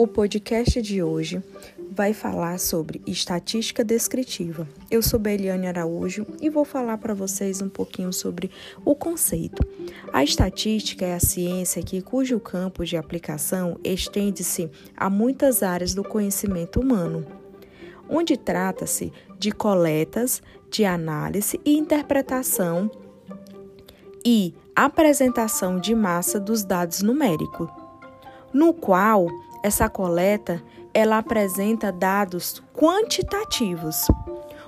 O podcast de hoje vai falar sobre estatística descritiva. Eu sou Beliane Araújo e vou falar para vocês um pouquinho sobre o conceito. A estatística é a ciência que cujo campo de aplicação estende-se a muitas áreas do conhecimento humano, onde trata-se de coletas, de análise e interpretação e apresentação de massa dos dados numéricos, no qual essa coleta ela apresenta dados quantitativos.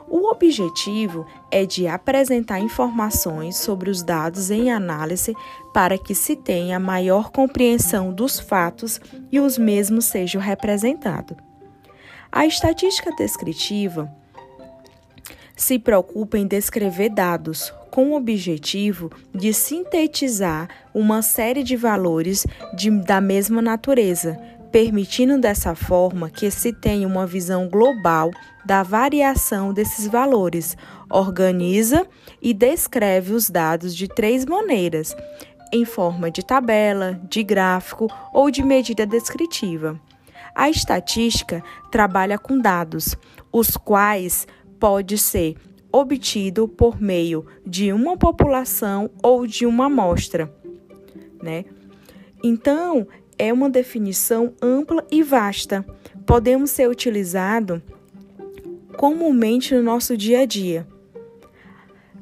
O objetivo é de apresentar informações sobre os dados em análise para que se tenha maior compreensão dos fatos e os mesmos sejam representados. A estatística descritiva se preocupa em descrever dados com o objetivo de sintetizar uma série de valores de, da mesma natureza, permitindo dessa forma que se tenha uma visão global da variação desses valores, organiza e descreve os dados de três maneiras: em forma de tabela, de gráfico ou de medida descritiva. A estatística trabalha com dados, os quais pode ser obtido por meio de uma população ou de uma amostra, né? Então, é uma definição ampla e vasta. Podemos ser utilizado comumente no nosso dia a dia.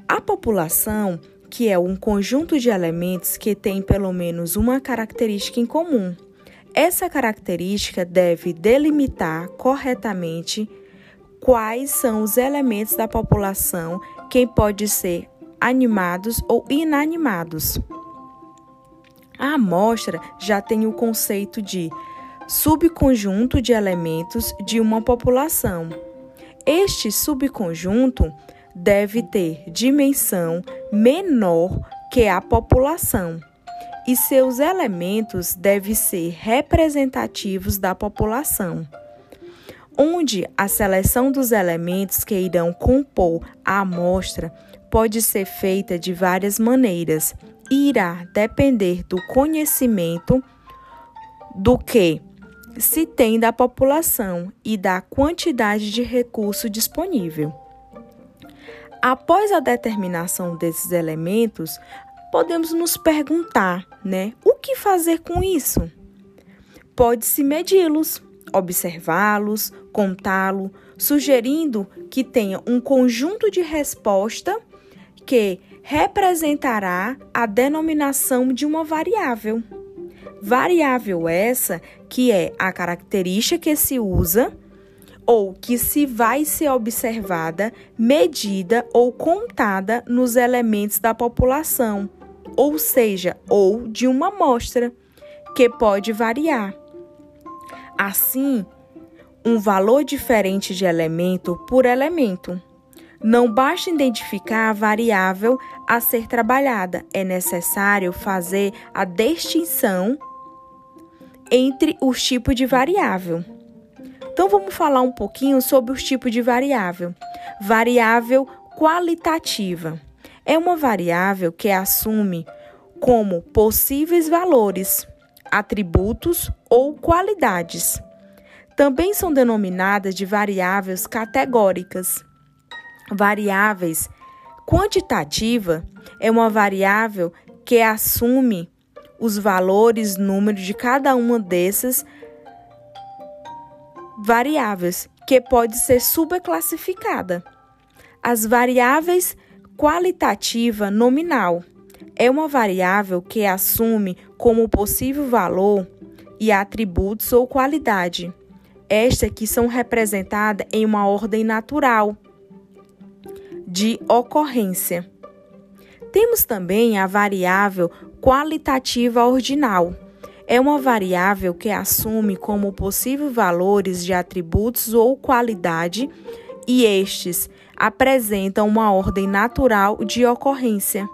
A população, que é um conjunto de elementos que tem pelo menos uma característica em comum. Essa característica deve delimitar corretamente quais são os elementos da população que pode ser animados ou inanimados. A amostra já tem o conceito de subconjunto de elementos de uma população. Este subconjunto deve ter dimensão menor que a população e seus elementos devem ser representativos da população onde a seleção dos elementos que irão compor a amostra pode ser feita de várias maneiras irá depender do conhecimento do que se tem da população e da quantidade de recurso disponível. Após a determinação desses elementos, podemos nos perguntar, né, o que fazer com isso? Pode-se medi-los, observá-los, contá-lo, sugerindo que tenha um conjunto de resposta que representará a denominação de uma variável. Variável essa que é a característica que se usa ou que se vai ser observada, medida ou contada nos elementos da população, ou seja, ou de uma amostra, que pode variar. Assim, um valor diferente de elemento por elemento. Não basta identificar a variável a ser trabalhada, é necessário fazer a distinção entre os tipos de variável. Então vamos falar um pouquinho sobre os tipos de variável. Variável qualitativa é uma variável que assume como possíveis valores atributos ou qualidades. Também são denominadas de variáveis categóricas. Variáveis quantitativa é uma variável que assume os valores números de cada uma dessas variáveis, que pode ser subclassificada. As variáveis qualitativa nominal é uma variável que assume como possível valor e atributos ou qualidade. Estas que são representadas em uma ordem natural de ocorrência. Temos também a variável qualitativa ordinal. É uma variável que assume como possível valores de atributos ou qualidade e estes apresentam uma ordem natural de ocorrência.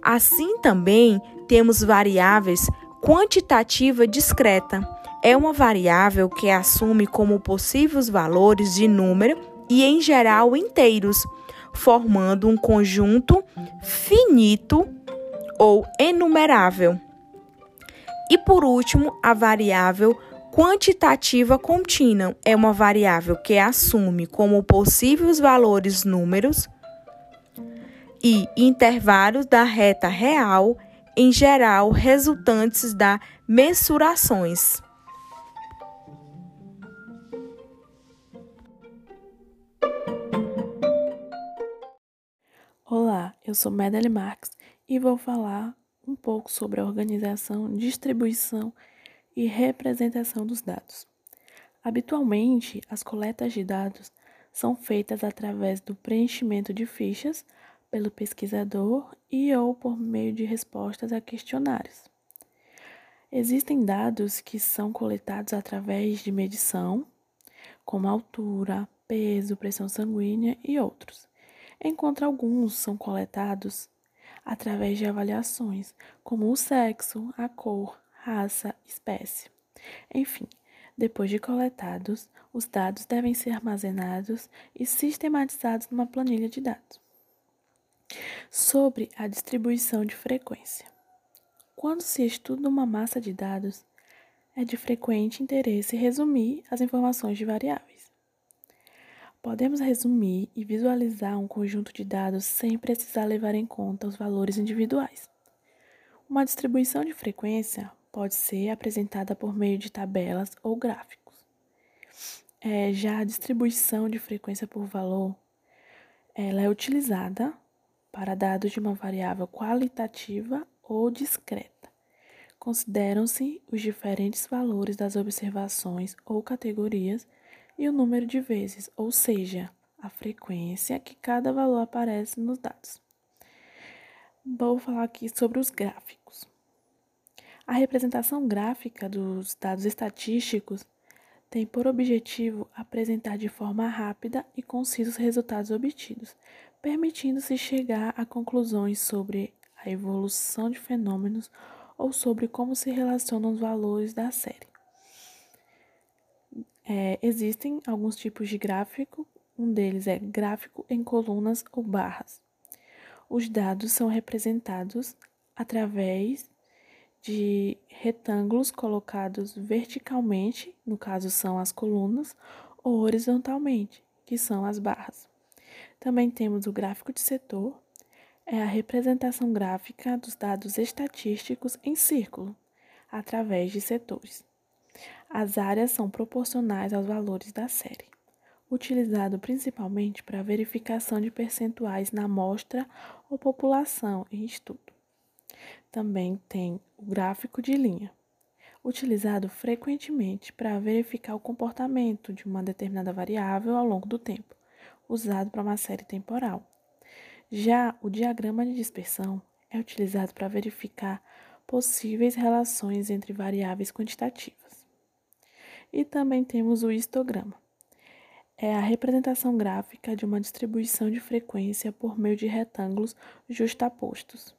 Assim também temos variáveis quantitativa discreta. É uma variável que assume como possíveis valores de número e, em geral, inteiros, formando um conjunto finito ou enumerável. E por último, a variável Quantitativa contínua é uma variável que assume como possíveis valores números e intervalos da reta real, em geral resultantes das mensurações. Olá, eu sou Medley Marques e vou falar um pouco sobre a organização, distribuição e representação dos dados. Habitualmente, as coletas de dados são feitas através do preenchimento de fichas pelo pesquisador e ou por meio de respostas a questionários. Existem dados que são coletados através de medição, como altura, peso, pressão sanguínea e outros enquanto alguns são coletados através de avaliações, como o sexo, a cor, raça, espécie. Enfim, depois de coletados, os dados devem ser armazenados e sistematizados numa planilha de dados. Sobre a distribuição de frequência. Quando se estuda uma massa de dados, é de frequente interesse resumir as informações de variáveis. Podemos resumir e visualizar um conjunto de dados sem precisar levar em conta os valores individuais. Uma distribuição de frequência pode ser apresentada por meio de tabelas ou gráficos. É, já a distribuição de frequência por valor, ela é utilizada para dados de uma variável qualitativa ou discreta. Consideram-se os diferentes valores das observações ou categorias e o número de vezes, ou seja, a frequência que cada valor aparece nos dados. Vou falar aqui sobre os gráficos. A representação gráfica dos dados estatísticos tem por objetivo apresentar de forma rápida e concisa os resultados obtidos, permitindo-se chegar a conclusões sobre a evolução de fenômenos ou sobre como se relacionam os valores da série. É, existem alguns tipos de gráfico, um deles é gráfico em colunas ou barras. Os dados são representados através de retângulos colocados verticalmente, no caso são as colunas, ou horizontalmente, que são as barras. Também temos o gráfico de setor, é a representação gráfica dos dados estatísticos em círculo, através de setores. As áreas são proporcionais aos valores da série, utilizado principalmente para verificação de percentuais na amostra ou população em estudo. Também tem o gráfico de linha, utilizado frequentemente para verificar o comportamento de uma determinada variável ao longo do tempo, usado para uma série temporal. Já o diagrama de dispersão é utilizado para verificar possíveis relações entre variáveis quantitativas. E também temos o histograma. É a representação gráfica de uma distribuição de frequência por meio de retângulos justapostos.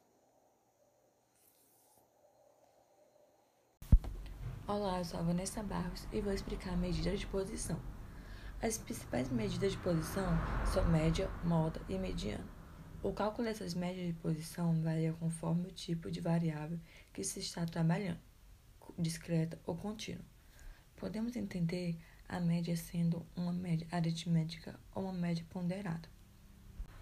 Olá, eu sou a Vanessa Barros e vou explicar a medida de posição. As principais medidas de posição são média, moda e mediana. O cálculo dessas médias de posição varia conforme o tipo de variável que se está trabalhando, discreta ou contínua. Podemos entender a média sendo uma média aritmética ou uma média ponderada.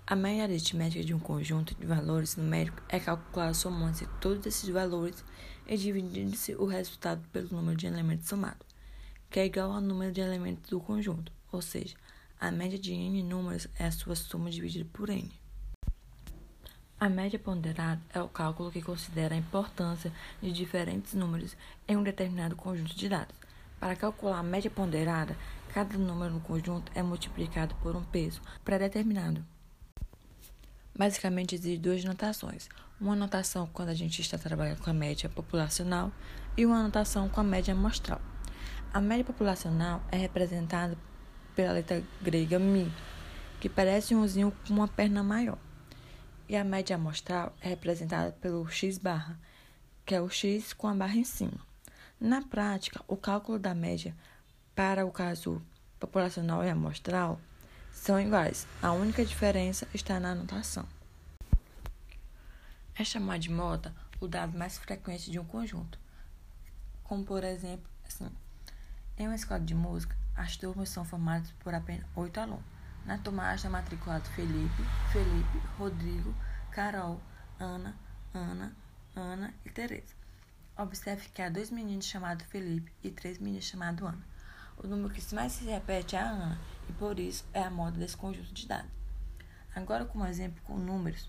A média aritmética de um conjunto de valores numéricos é calculada somando-se todos esses valores e dividindo-se o resultado pelo número de elementos somados, que é igual ao número de elementos do conjunto, ou seja, a média de n números é a sua soma dividida por n. A média ponderada é o cálculo que considera a importância de diferentes números em um determinado conjunto de dados. Para calcular a média ponderada, cada número no conjunto é multiplicado por um peso pré-determinado. Basicamente, existem duas notações. Uma notação quando a gente está trabalhando com a média populacional e uma notação com a média amostral. A média populacional é representada pela letra grega mi, que parece um uzinho com uma perna maior. E a média amostral é representada pelo x barra, que é o x com a barra em cima. Na prática, o cálculo da média para o caso populacional e amostral são iguais. A única diferença está na anotação. É chamado de moda o dado mais frequente de um conjunto. Como, por exemplo, assim, Em uma escola de música, as turmas são formadas por apenas oito alunos. Na turma está matriculado Felipe, Felipe, Rodrigo, Carol, Ana, Ana, Ana e Teresa. Observe que há dois meninos chamados Felipe e três meninas chamados Ana. O número que mais se repete é a Ana, e por isso é a moda desse conjunto de dados. Agora, como exemplo com números,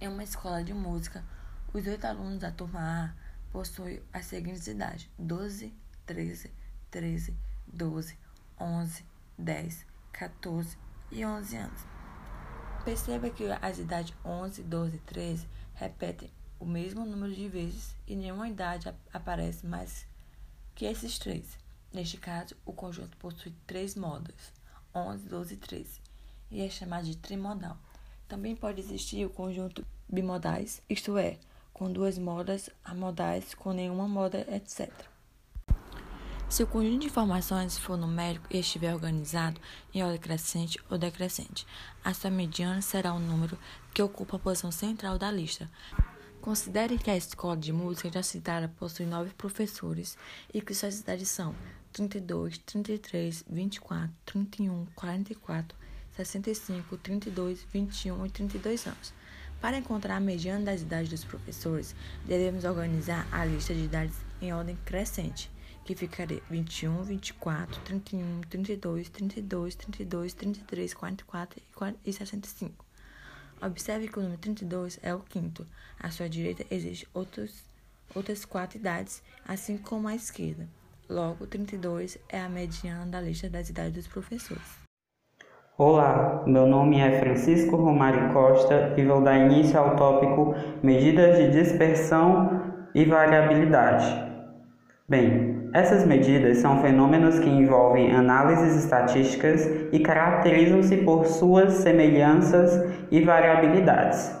em uma escola de música, os oito alunos da turma A possuem as seguintes idades: 12, 13, 13, 12, 11, 10, 14 e 11 anos. Perceba que as idades 11, 12 e 13 repetem o mesmo número de vezes e nenhuma idade aparece mais que esses três. Neste caso, o conjunto possui três modas, 11, 12 e 13, e é chamado de trimodal. Também pode existir o conjunto bimodais, isto é, com duas modas, amodais, com nenhuma moda, etc. Se o conjunto de informações for numérico e estiver organizado em ordem crescente ou decrescente, a sua mediana será o número que ocupa a posição central da lista. Considere que a escola de música já citada possui nove professores e que suas idades são 32, 33, 24, 31, 44, 65, 32, 21 e 32 anos. Para encontrar a mediana das idades dos professores, devemos organizar a lista de idades em ordem crescente, que ficaria 21, 24, 31, 32, 32, 32, 33, 44 e 65. Observe que o número 32 é o quinto. À sua direita existem outros, outras quatro idades, assim como à esquerda. Logo, 32 é a mediana da lista das idades dos professores. Olá, meu nome é Francisco Romário Costa e vou dar início ao tópico Medidas de Dispersão e Variabilidade. Bem, essas medidas são fenômenos que envolvem análises estatísticas e caracterizam-se por suas semelhanças e variabilidades.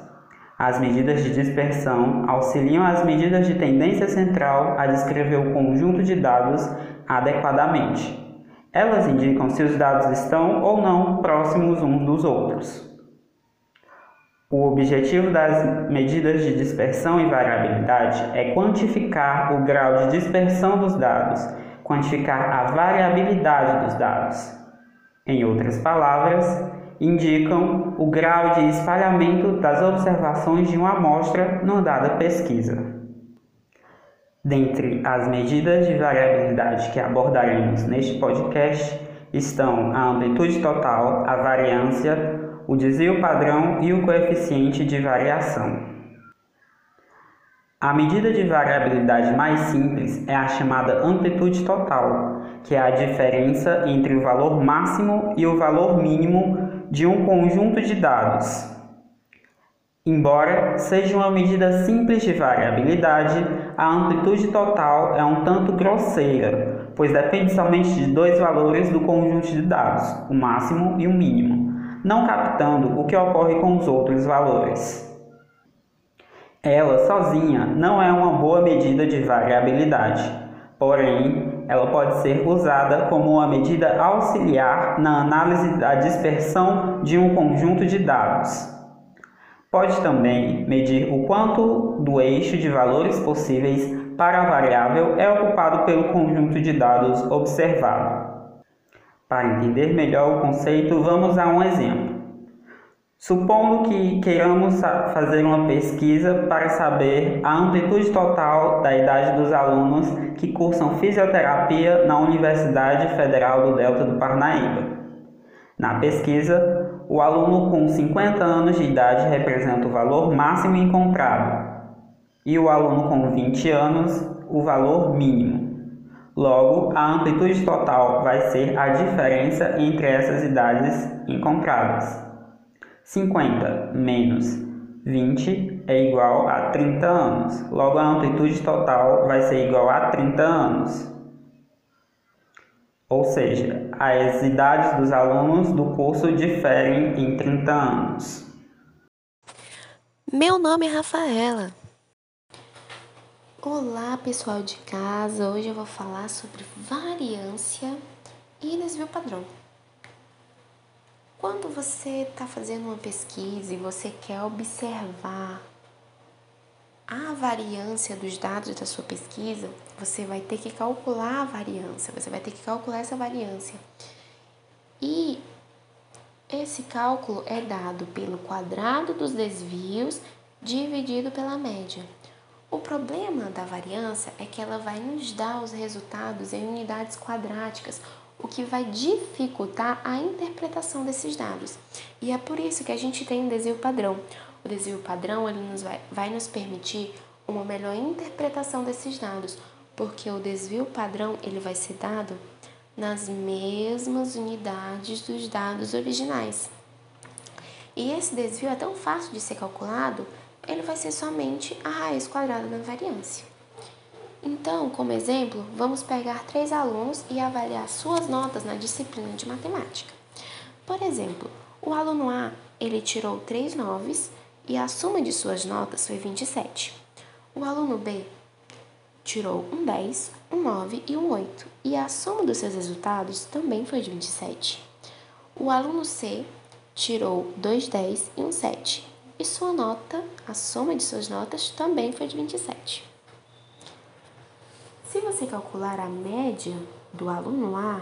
As medidas de dispersão auxiliam as medidas de tendência central a descrever o conjunto de dados adequadamente. Elas indicam se os dados estão ou não próximos uns dos outros. O objetivo das medidas de dispersão e variabilidade é quantificar o grau de dispersão dos dados, quantificar a variabilidade dos dados. Em outras palavras, indicam o grau de espalhamento das observações de uma amostra numa dada pesquisa. Dentre as medidas de variabilidade que abordaremos neste podcast estão a amplitude total, a variância, o desvio padrão e o coeficiente de variação. A medida de variabilidade mais simples é a chamada amplitude total, que é a diferença entre o valor máximo e o valor mínimo de um conjunto de dados. Embora seja uma medida simples de variabilidade, a amplitude total é um tanto grosseira, pois depende somente de dois valores do conjunto de dados, o máximo e o mínimo não captando o que ocorre com os outros valores. Ela sozinha não é uma boa medida de variabilidade, porém, ela pode ser usada como uma medida auxiliar na análise da dispersão de um conjunto de dados. Pode também medir o quanto do eixo de valores possíveis para a variável é ocupado pelo conjunto de dados observado. Para entender melhor o conceito, vamos a um exemplo. Supondo que queiramos fazer uma pesquisa para saber a amplitude total da idade dos alunos que cursam fisioterapia na Universidade Federal do Delta do Parnaíba. Na pesquisa, o aluno com 50 anos de idade representa o valor máximo encontrado e o aluno com 20 anos o valor mínimo. Logo, a amplitude total vai ser a diferença entre essas idades encontradas. 50 menos 20 é igual a 30 anos. Logo, a amplitude total vai ser igual a 30 anos. Ou seja, as idades dos alunos do curso diferem em 30 anos. Meu nome é Rafaela. Olá pessoal de casa, hoje eu vou falar sobre variância e desvio padrão. Quando você está fazendo uma pesquisa e você quer observar a variância dos dados da sua pesquisa, você vai ter que calcular a variância, você vai ter que calcular essa variância. E esse cálculo é dado pelo quadrado dos desvios dividido pela média. O problema da variância é que ela vai nos dar os resultados em unidades quadráticas, o que vai dificultar a interpretação desses dados. E é por isso que a gente tem um desvio padrão. O desvio padrão ele nos vai, vai nos permitir uma melhor interpretação desses dados, porque o desvio padrão ele vai ser dado nas mesmas unidades dos dados originais. E esse desvio é tão fácil de ser calculado, ele vai ser somente a raiz quadrada da variância. Então, como exemplo, vamos pegar três alunos e avaliar suas notas na disciplina de matemática. Por exemplo, o aluno A, ele tirou três noves e a soma de suas notas foi 27. O aluno B tirou um 10, um 9 e um 8, e a soma dos seus resultados também foi de 27. O aluno C tirou dois 10 e um 7, e sua nota, a soma de suas notas, também foi de 27. Se você calcular a média do aluno A,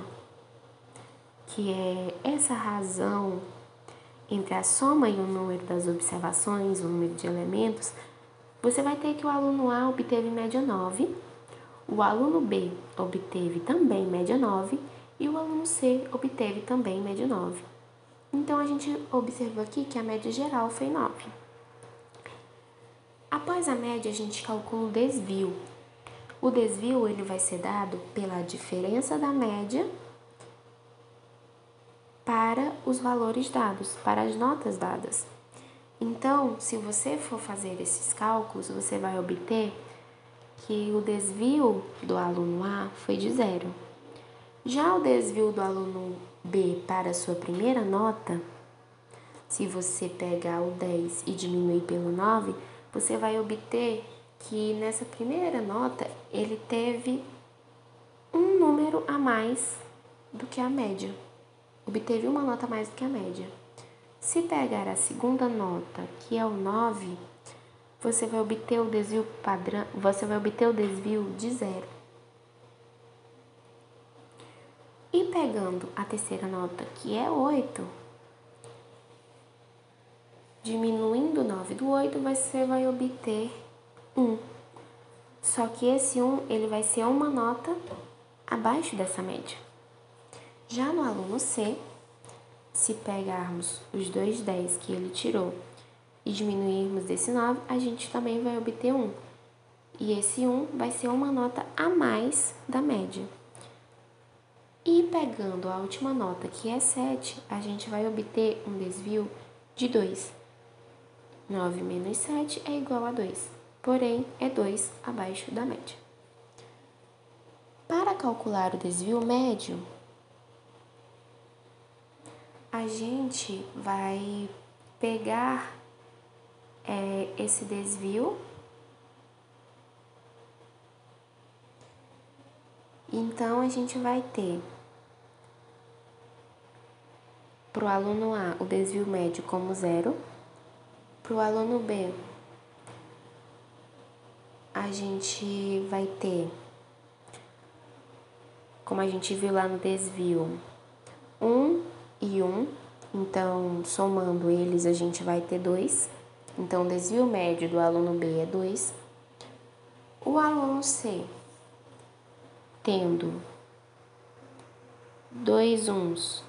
que é essa razão entre a soma e o número das observações, o número de elementos, você vai ter que o aluno A obteve média 9, o aluno B obteve também média 9 e o aluno C obteve também média 9. Então, a gente observou aqui que a média geral foi 9. Após a média, a gente calcula o desvio. O desvio ele vai ser dado pela diferença da média para os valores dados, para as notas dadas. Então, se você for fazer esses cálculos, você vai obter que o desvio do aluno A foi de zero. Já o desvio do aluno B para a sua primeira nota, se você pegar o 10 e diminuir pelo 9, você vai obter que nessa primeira nota ele teve um número a mais do que a média obteve uma nota mais do que a média. Se pegar a segunda nota, que é o 9, você vai obter o desvio padrão, você vai obter o desvio de zero. E pegando a terceira nota, que é 8, diminuindo o 9 do 8, você vai obter 1. Só que esse 1 ele vai ser uma nota abaixo dessa média. Já no aluno C, se pegarmos os dois 10 que ele tirou e diminuirmos desse 9, a gente também vai obter 1. E esse 1 vai ser uma nota a mais da média. E pegando a última nota, que é 7, a gente vai obter um desvio de 2. 9 menos 7 é igual a 2, porém é 2 abaixo da média. Para calcular o desvio médio, a gente vai pegar é, esse desvio. Então, a gente vai ter para o aluno A o desvio médio como zero, para o aluno B a gente vai ter, como a gente viu lá no desvio, um e 1. Então, somando eles, a gente vai ter 2. Então, o desvio médio do aluno B é 2. O aluno C, tendo dois uns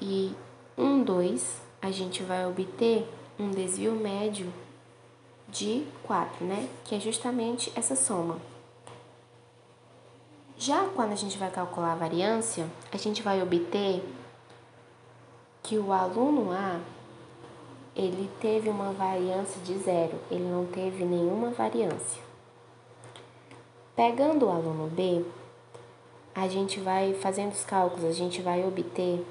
e um dois, a gente vai obter um desvio médio de 4, né? Que é justamente essa soma. Já quando a gente vai calcular a variância, a gente vai obter que o aluno A ele teve uma variância de zero, ele não teve nenhuma variância. Pegando o aluno B, a gente vai fazendo os cálculos, a gente vai obter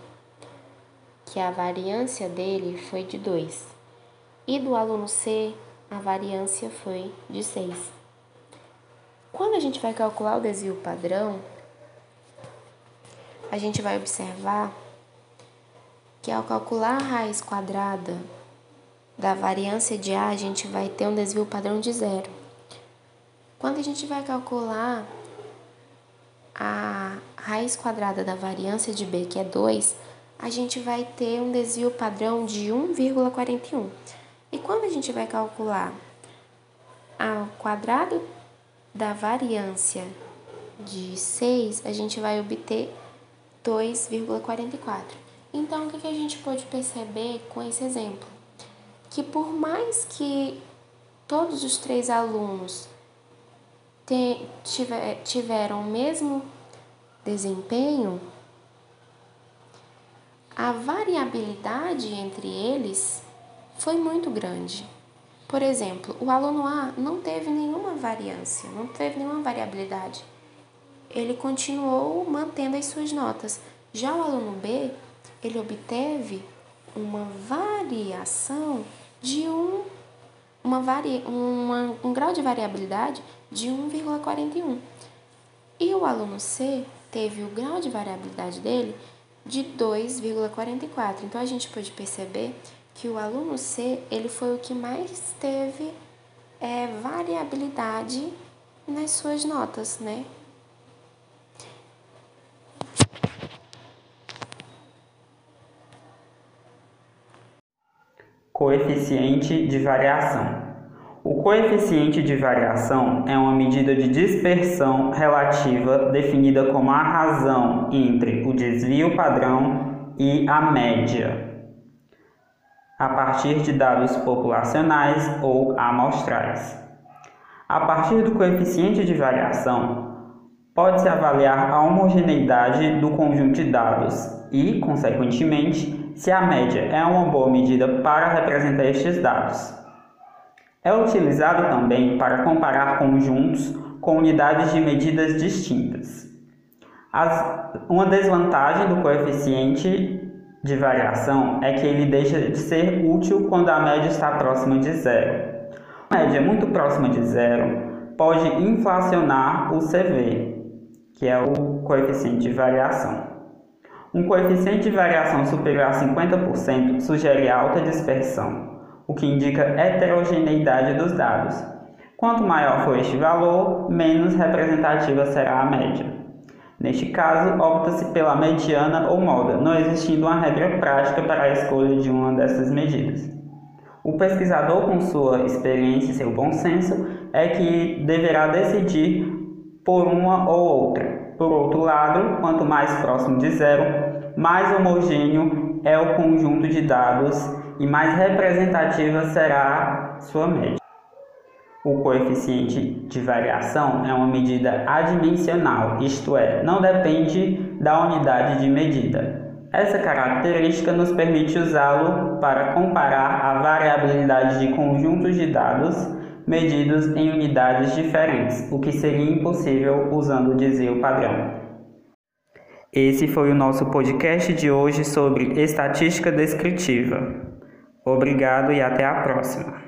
que a variância dele foi de 2 e do aluno C a variância foi de 6. Quando a gente vai calcular o desvio padrão, a gente vai observar que ao calcular a raiz quadrada da variância de A, a gente vai ter um desvio padrão de zero. Quando a gente vai calcular a raiz quadrada da variância de b, que é 2, a gente vai ter um desvio padrão de 1,41. E quando a gente vai calcular o quadrado da variância de 6, a gente vai obter 2,44. Então, o que, a gente pode perceber com esse exemplo? Que por mais que todos os três alunos tiveram o mesmo desempenho, a variabilidade entre eles foi muito grande. Por exemplo, o aluno A não teve nenhuma variância, não teve nenhuma variabilidade. Ele continuou mantendo as suas notas. Já o aluno B, ele obteve uma variação de um, uma vari, uma, um grau de variabilidade de 1,41. E o aluno C teve o grau de variabilidade dele de 2,44. Então a gente pode perceber que o aluno C ele foi o que mais teve é, variabilidade nas suas notas, né? Coeficiente de variação. O coeficiente de variação é uma medida de dispersão relativa definida como a razão entre o desvio padrão e a média, a partir de dados populacionais ou amostrais. A partir do coeficiente de variação, pode-se avaliar a homogeneidade do conjunto de dados e, consequentemente, se a média é uma boa medida para representar estes dados. É utilizado também para comparar conjuntos com unidades de medidas distintas. As, uma desvantagem do coeficiente de variação é que ele deixa de ser útil quando a média está próxima de zero. A média muito próxima de zero pode inflacionar o CV, que é o coeficiente de variação. Um coeficiente de variação superior a 50% sugere alta dispersão, o que indica heterogeneidade dos dados. Quanto maior for este valor, menos representativa será a média. Neste caso, opta-se pela mediana ou moda, não existindo uma regra prática para a escolha de uma dessas medidas. O pesquisador, com sua experiência e seu bom senso, é que deverá decidir por uma ou outra, por outro lado, quanto mais próximo de zero, mais homogêneo é o conjunto de dados e mais representativa será sua média. O coeficiente de variação é uma medida adimensional, isto é, não depende da unidade de medida. Essa característica nos permite usá-lo para comparar a variabilidade de conjuntos de dados medidos em unidades diferentes, o que seria impossível usando o desvio padrão. Esse foi o nosso podcast de hoje sobre estatística descritiva. Obrigado e até a próxima.